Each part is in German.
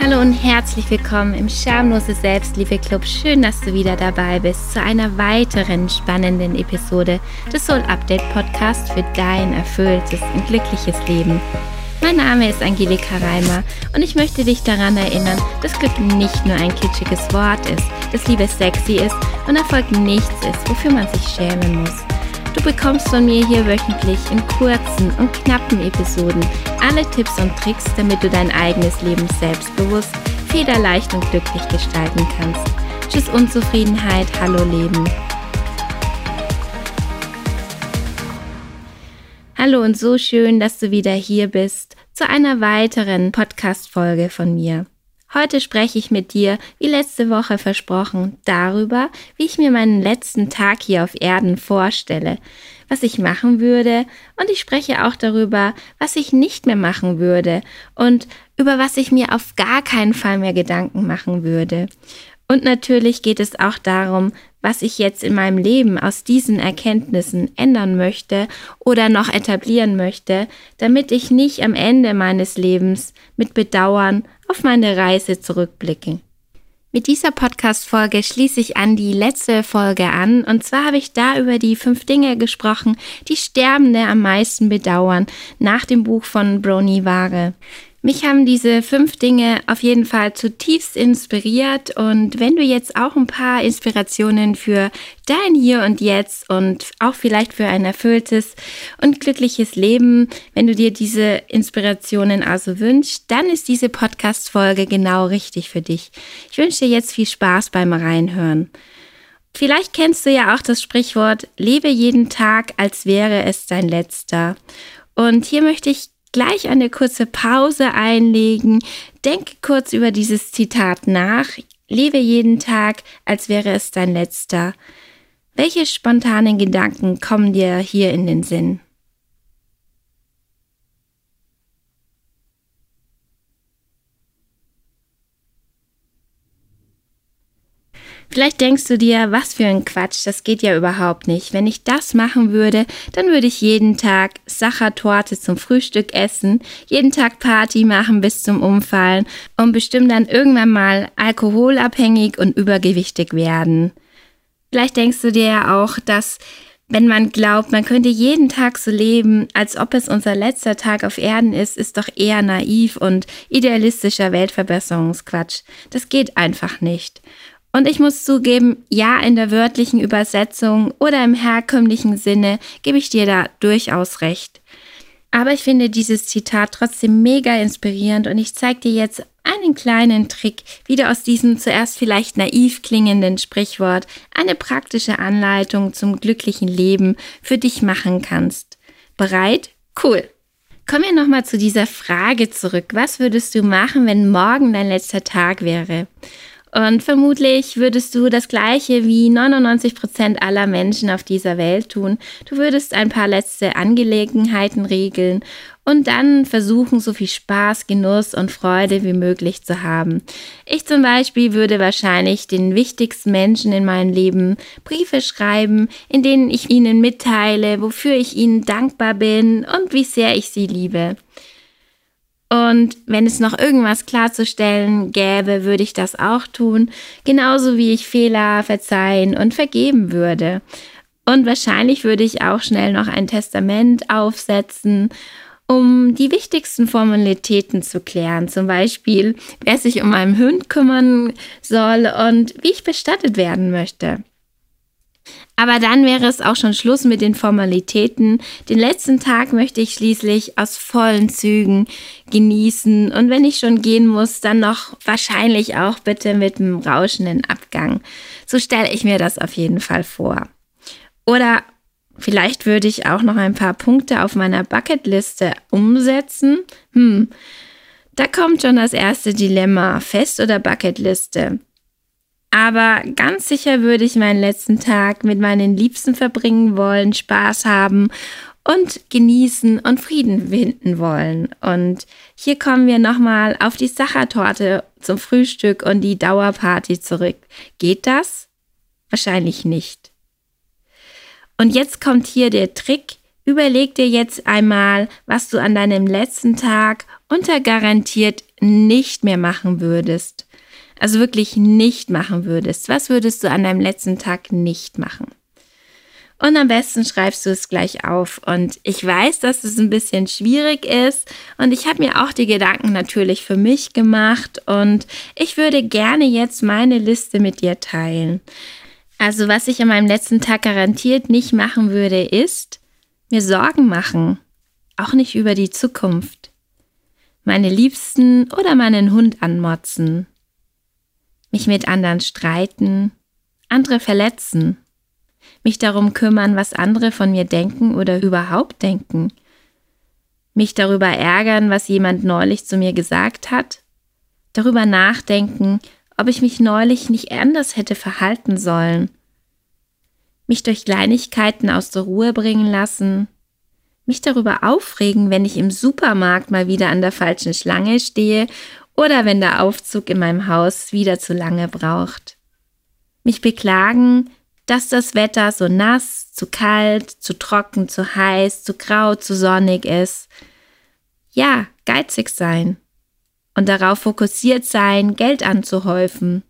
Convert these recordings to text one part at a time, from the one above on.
Hallo und herzlich willkommen im Schamlose Selbstliebe Club. Schön, dass du wieder dabei bist zu einer weiteren spannenden Episode des Soul Update Podcast für dein erfülltes und glückliches Leben. Mein Name ist Angelika Reimer und ich möchte dich daran erinnern, dass Glück nicht nur ein kitschiges Wort ist, dass Liebe sexy ist und Erfolg nichts ist, wofür man sich schämen muss. Du bekommst von mir hier wöchentlich in kurzen und knappen Episoden alle Tipps und Tricks, damit du dein eigenes Leben selbstbewusst, federleicht und glücklich gestalten kannst. Tschüss Unzufriedenheit, hallo Leben. Hallo und so schön, dass du wieder hier bist zu einer weiteren Podcast-Folge von mir. Heute spreche ich mit dir, wie letzte Woche versprochen, darüber, wie ich mir meinen letzten Tag hier auf Erden vorstelle, was ich machen würde und ich spreche auch darüber, was ich nicht mehr machen würde und über was ich mir auf gar keinen Fall mehr Gedanken machen würde. Und natürlich geht es auch darum, was ich jetzt in meinem Leben aus diesen Erkenntnissen ändern möchte oder noch etablieren möchte, damit ich nicht am Ende meines Lebens mit Bedauern auf meine Reise zurückblicke. Mit dieser Podcast-Folge schließe ich an die letzte Folge an. Und zwar habe ich da über die fünf Dinge gesprochen, die Sterbende am meisten bedauern, nach dem Buch von Brony Ware. Mich haben diese fünf Dinge auf jeden Fall zutiefst inspiriert und wenn du jetzt auch ein paar Inspirationen für dein Hier und Jetzt und auch vielleicht für ein erfülltes und glückliches Leben, wenn du dir diese Inspirationen also wünschst, dann ist diese Podcast-Folge genau richtig für dich. Ich wünsche dir jetzt viel Spaß beim Reinhören. Vielleicht kennst du ja auch das Sprichwort, lebe jeden Tag, als wäre es dein letzter. Und hier möchte ich gleich eine kurze Pause einlegen. Denke kurz über dieses Zitat nach. Lebe jeden Tag, als wäre es dein letzter. Welche spontanen Gedanken kommen dir hier in den Sinn? Vielleicht denkst du dir, was für ein Quatsch, das geht ja überhaupt nicht. Wenn ich das machen würde, dann würde ich jeden Tag Sachertorte zum Frühstück essen, jeden Tag Party machen bis zum Umfallen und bestimmt dann irgendwann mal alkoholabhängig und übergewichtig werden. Vielleicht denkst du dir ja auch, dass wenn man glaubt, man könnte jeden Tag so leben, als ob es unser letzter Tag auf Erden ist, ist doch eher naiv und idealistischer Weltverbesserungsquatsch. Das geht einfach nicht. Und ich muss zugeben, ja, in der wörtlichen Übersetzung oder im herkömmlichen Sinne gebe ich dir da durchaus recht. Aber ich finde dieses Zitat trotzdem mega inspirierend und ich zeige dir jetzt einen kleinen Trick, wie du aus diesem zuerst vielleicht naiv klingenden Sprichwort eine praktische Anleitung zum glücklichen Leben für dich machen kannst. Bereit? Cool. Kommen wir nochmal zu dieser Frage zurück. Was würdest du machen, wenn morgen dein letzter Tag wäre? Und vermutlich würdest du das Gleiche wie 99 Prozent aller Menschen auf dieser Welt tun. Du würdest ein paar letzte Angelegenheiten regeln und dann versuchen, so viel Spaß, Genuss und Freude wie möglich zu haben. Ich zum Beispiel würde wahrscheinlich den wichtigsten Menschen in meinem Leben Briefe schreiben, in denen ich ihnen mitteile, wofür ich ihnen dankbar bin und wie sehr ich sie liebe. Und wenn es noch irgendwas klarzustellen gäbe, würde ich das auch tun, genauso wie ich Fehler verzeihen und vergeben würde. Und wahrscheinlich würde ich auch schnell noch ein Testament aufsetzen, um die wichtigsten Formalitäten zu klären. Zum Beispiel, wer sich um meinen Hund kümmern soll und wie ich bestattet werden möchte. Aber dann wäre es auch schon Schluss mit den Formalitäten. Den letzten Tag möchte ich schließlich aus vollen Zügen genießen. Und wenn ich schon gehen muss, dann noch wahrscheinlich auch bitte mit einem rauschenden Abgang. So stelle ich mir das auf jeden Fall vor. Oder vielleicht würde ich auch noch ein paar Punkte auf meiner Bucketliste umsetzen. Hm, da kommt schon das erste Dilemma. Fest oder Bucketliste? Aber ganz sicher würde ich meinen letzten Tag mit meinen Liebsten verbringen wollen, Spaß haben und genießen und Frieden finden wollen. Und hier kommen wir nochmal auf die Sachertorte zum Frühstück und die Dauerparty zurück. Geht das? Wahrscheinlich nicht. Und jetzt kommt hier der Trick. Überleg dir jetzt einmal, was du an deinem letzten Tag unter garantiert nicht mehr machen würdest, also wirklich nicht machen würdest, was würdest du an deinem letzten Tag nicht machen? Und am besten schreibst du es gleich auf. Und ich weiß, dass es ein bisschen schwierig ist. Und ich habe mir auch die Gedanken natürlich für mich gemacht. Und ich würde gerne jetzt meine Liste mit dir teilen. Also was ich an meinem letzten Tag garantiert nicht machen würde, ist mir Sorgen machen. Auch nicht über die Zukunft. Meine Liebsten oder meinen Hund anmotzen. Mich mit anderen streiten. Andere verletzen mich darum kümmern, was andere von mir denken oder überhaupt denken, mich darüber ärgern, was jemand neulich zu mir gesagt hat, darüber nachdenken, ob ich mich neulich nicht anders hätte verhalten sollen, mich durch Kleinigkeiten aus der Ruhe bringen lassen, mich darüber aufregen, wenn ich im Supermarkt mal wieder an der falschen Schlange stehe oder wenn der Aufzug in meinem Haus wieder zu lange braucht. Mich beklagen, dass das Wetter so nass, zu kalt, zu trocken, zu heiß, zu grau, zu sonnig ist. Ja, geizig sein und darauf fokussiert sein, Geld anzuhäufen.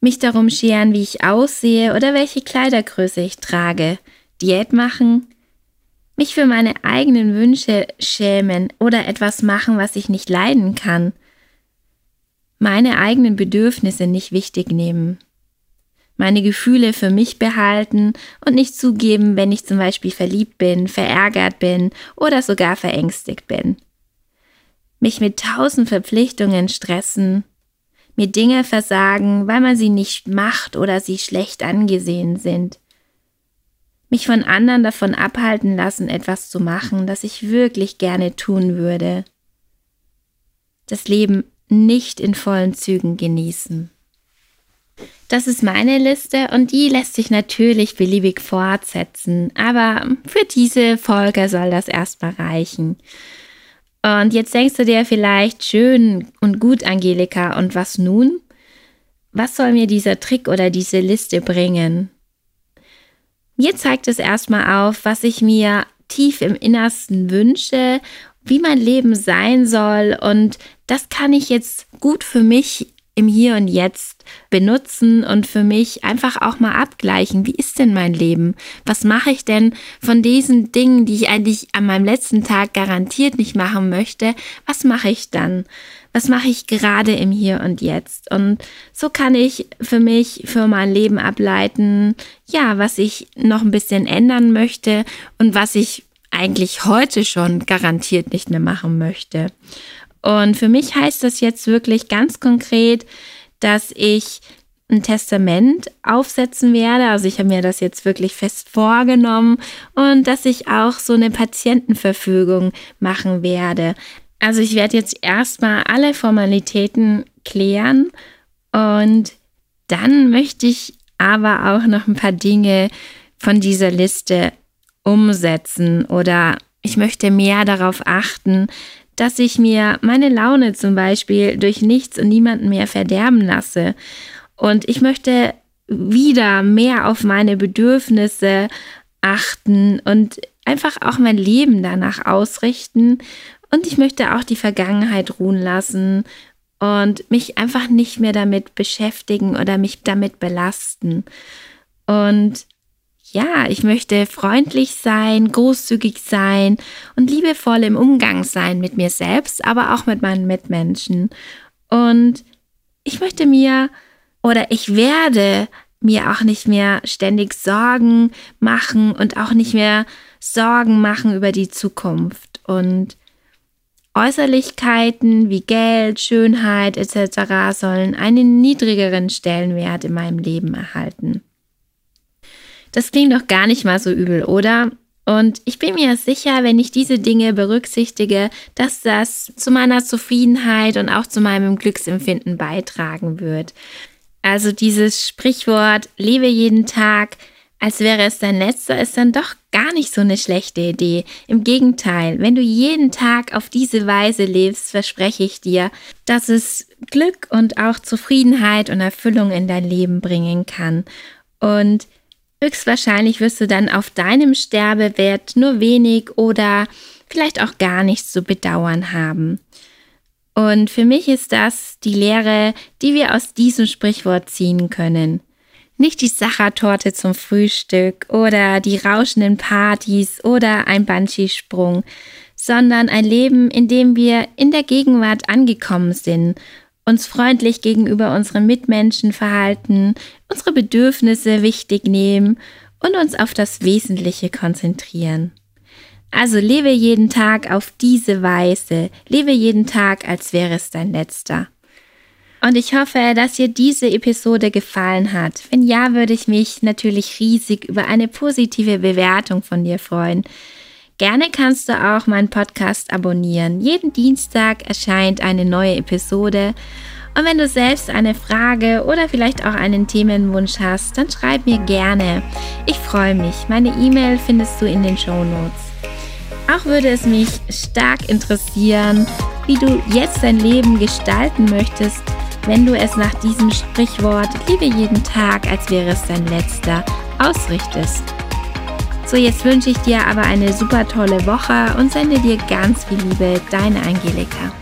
Mich darum scheren, wie ich aussehe oder welche Kleidergröße ich trage, Diät machen, mich für meine eigenen Wünsche schämen oder etwas machen, was ich nicht leiden kann, meine eigenen Bedürfnisse nicht wichtig nehmen meine Gefühle für mich behalten und nicht zugeben, wenn ich zum Beispiel verliebt bin, verärgert bin oder sogar verängstigt bin. Mich mit tausend Verpflichtungen stressen, mir Dinge versagen, weil man sie nicht macht oder sie schlecht angesehen sind. Mich von anderen davon abhalten lassen, etwas zu machen, das ich wirklich gerne tun würde. Das Leben nicht in vollen Zügen genießen. Das ist meine Liste und die lässt sich natürlich beliebig fortsetzen, aber für diese Folge soll das erstmal reichen. Und jetzt denkst du dir vielleicht, schön und gut, Angelika, und was nun? Was soll mir dieser Trick oder diese Liste bringen? Mir zeigt es erstmal auf, was ich mir tief im Innersten wünsche, wie mein Leben sein soll und das kann ich jetzt gut für mich im Hier und Jetzt benutzen und für mich einfach auch mal abgleichen, wie ist denn mein Leben? Was mache ich denn von diesen Dingen, die ich eigentlich an meinem letzten Tag garantiert nicht machen möchte? Was mache ich dann? Was mache ich gerade im Hier und Jetzt? Und so kann ich für mich, für mein Leben ableiten, ja, was ich noch ein bisschen ändern möchte und was ich eigentlich heute schon garantiert nicht mehr machen möchte. Und für mich heißt das jetzt wirklich ganz konkret, dass ich ein Testament aufsetzen werde. Also ich habe mir das jetzt wirklich fest vorgenommen und dass ich auch so eine Patientenverfügung machen werde. Also ich werde jetzt erstmal alle Formalitäten klären und dann möchte ich aber auch noch ein paar Dinge von dieser Liste umsetzen oder ich möchte mehr darauf achten, dass ich mir meine Laune zum Beispiel durch nichts und niemanden mehr verderben lasse. Und ich möchte wieder mehr auf meine Bedürfnisse achten und einfach auch mein Leben danach ausrichten. Und ich möchte auch die Vergangenheit ruhen lassen und mich einfach nicht mehr damit beschäftigen oder mich damit belasten. Und ja, ich möchte freundlich sein, großzügig sein und liebevoll im Umgang sein mit mir selbst, aber auch mit meinen Mitmenschen. Und ich möchte mir oder ich werde mir auch nicht mehr ständig Sorgen machen und auch nicht mehr Sorgen machen über die Zukunft. Und Äußerlichkeiten wie Geld, Schönheit etc. sollen einen niedrigeren Stellenwert in meinem Leben erhalten. Das klingt doch gar nicht mal so übel, oder? Und ich bin mir sicher, wenn ich diese Dinge berücksichtige, dass das zu meiner Zufriedenheit und auch zu meinem Glücksempfinden beitragen wird. Also dieses Sprichwort, lebe jeden Tag, als wäre es dein letzter, ist dann doch gar nicht so eine schlechte Idee. Im Gegenteil, wenn du jeden Tag auf diese Weise lebst, verspreche ich dir, dass es Glück und auch Zufriedenheit und Erfüllung in dein Leben bringen kann. Und Höchstwahrscheinlich wirst du dann auf deinem Sterbewert nur wenig oder vielleicht auch gar nichts zu bedauern haben. Und für mich ist das die Lehre, die wir aus diesem Sprichwort ziehen können. Nicht die Sachertorte zum Frühstück oder die rauschenden Partys oder ein Banshee-Sprung, sondern ein Leben, in dem wir in der Gegenwart angekommen sind, uns freundlich gegenüber unseren Mitmenschen verhalten, unsere Bedürfnisse wichtig nehmen und uns auf das Wesentliche konzentrieren. Also lebe jeden Tag auf diese Weise, lebe jeden Tag, als wäre es dein letzter. Und ich hoffe, dass dir diese Episode gefallen hat. Wenn ja, würde ich mich natürlich riesig über eine positive Bewertung von dir freuen. Gerne kannst du auch meinen Podcast abonnieren. Jeden Dienstag erscheint eine neue Episode. Und wenn du selbst eine Frage oder vielleicht auch einen Themenwunsch hast, dann schreib mir gerne. Ich freue mich. Meine E-Mail findest du in den Show Notes. Auch würde es mich stark interessieren, wie du jetzt dein Leben gestalten möchtest, wenn du es nach diesem Sprichwort Liebe jeden Tag, als wäre es dein letzter, ausrichtest. So, jetzt wünsche ich dir aber eine super tolle Woche und sende dir ganz viel Liebe, deine Angelika.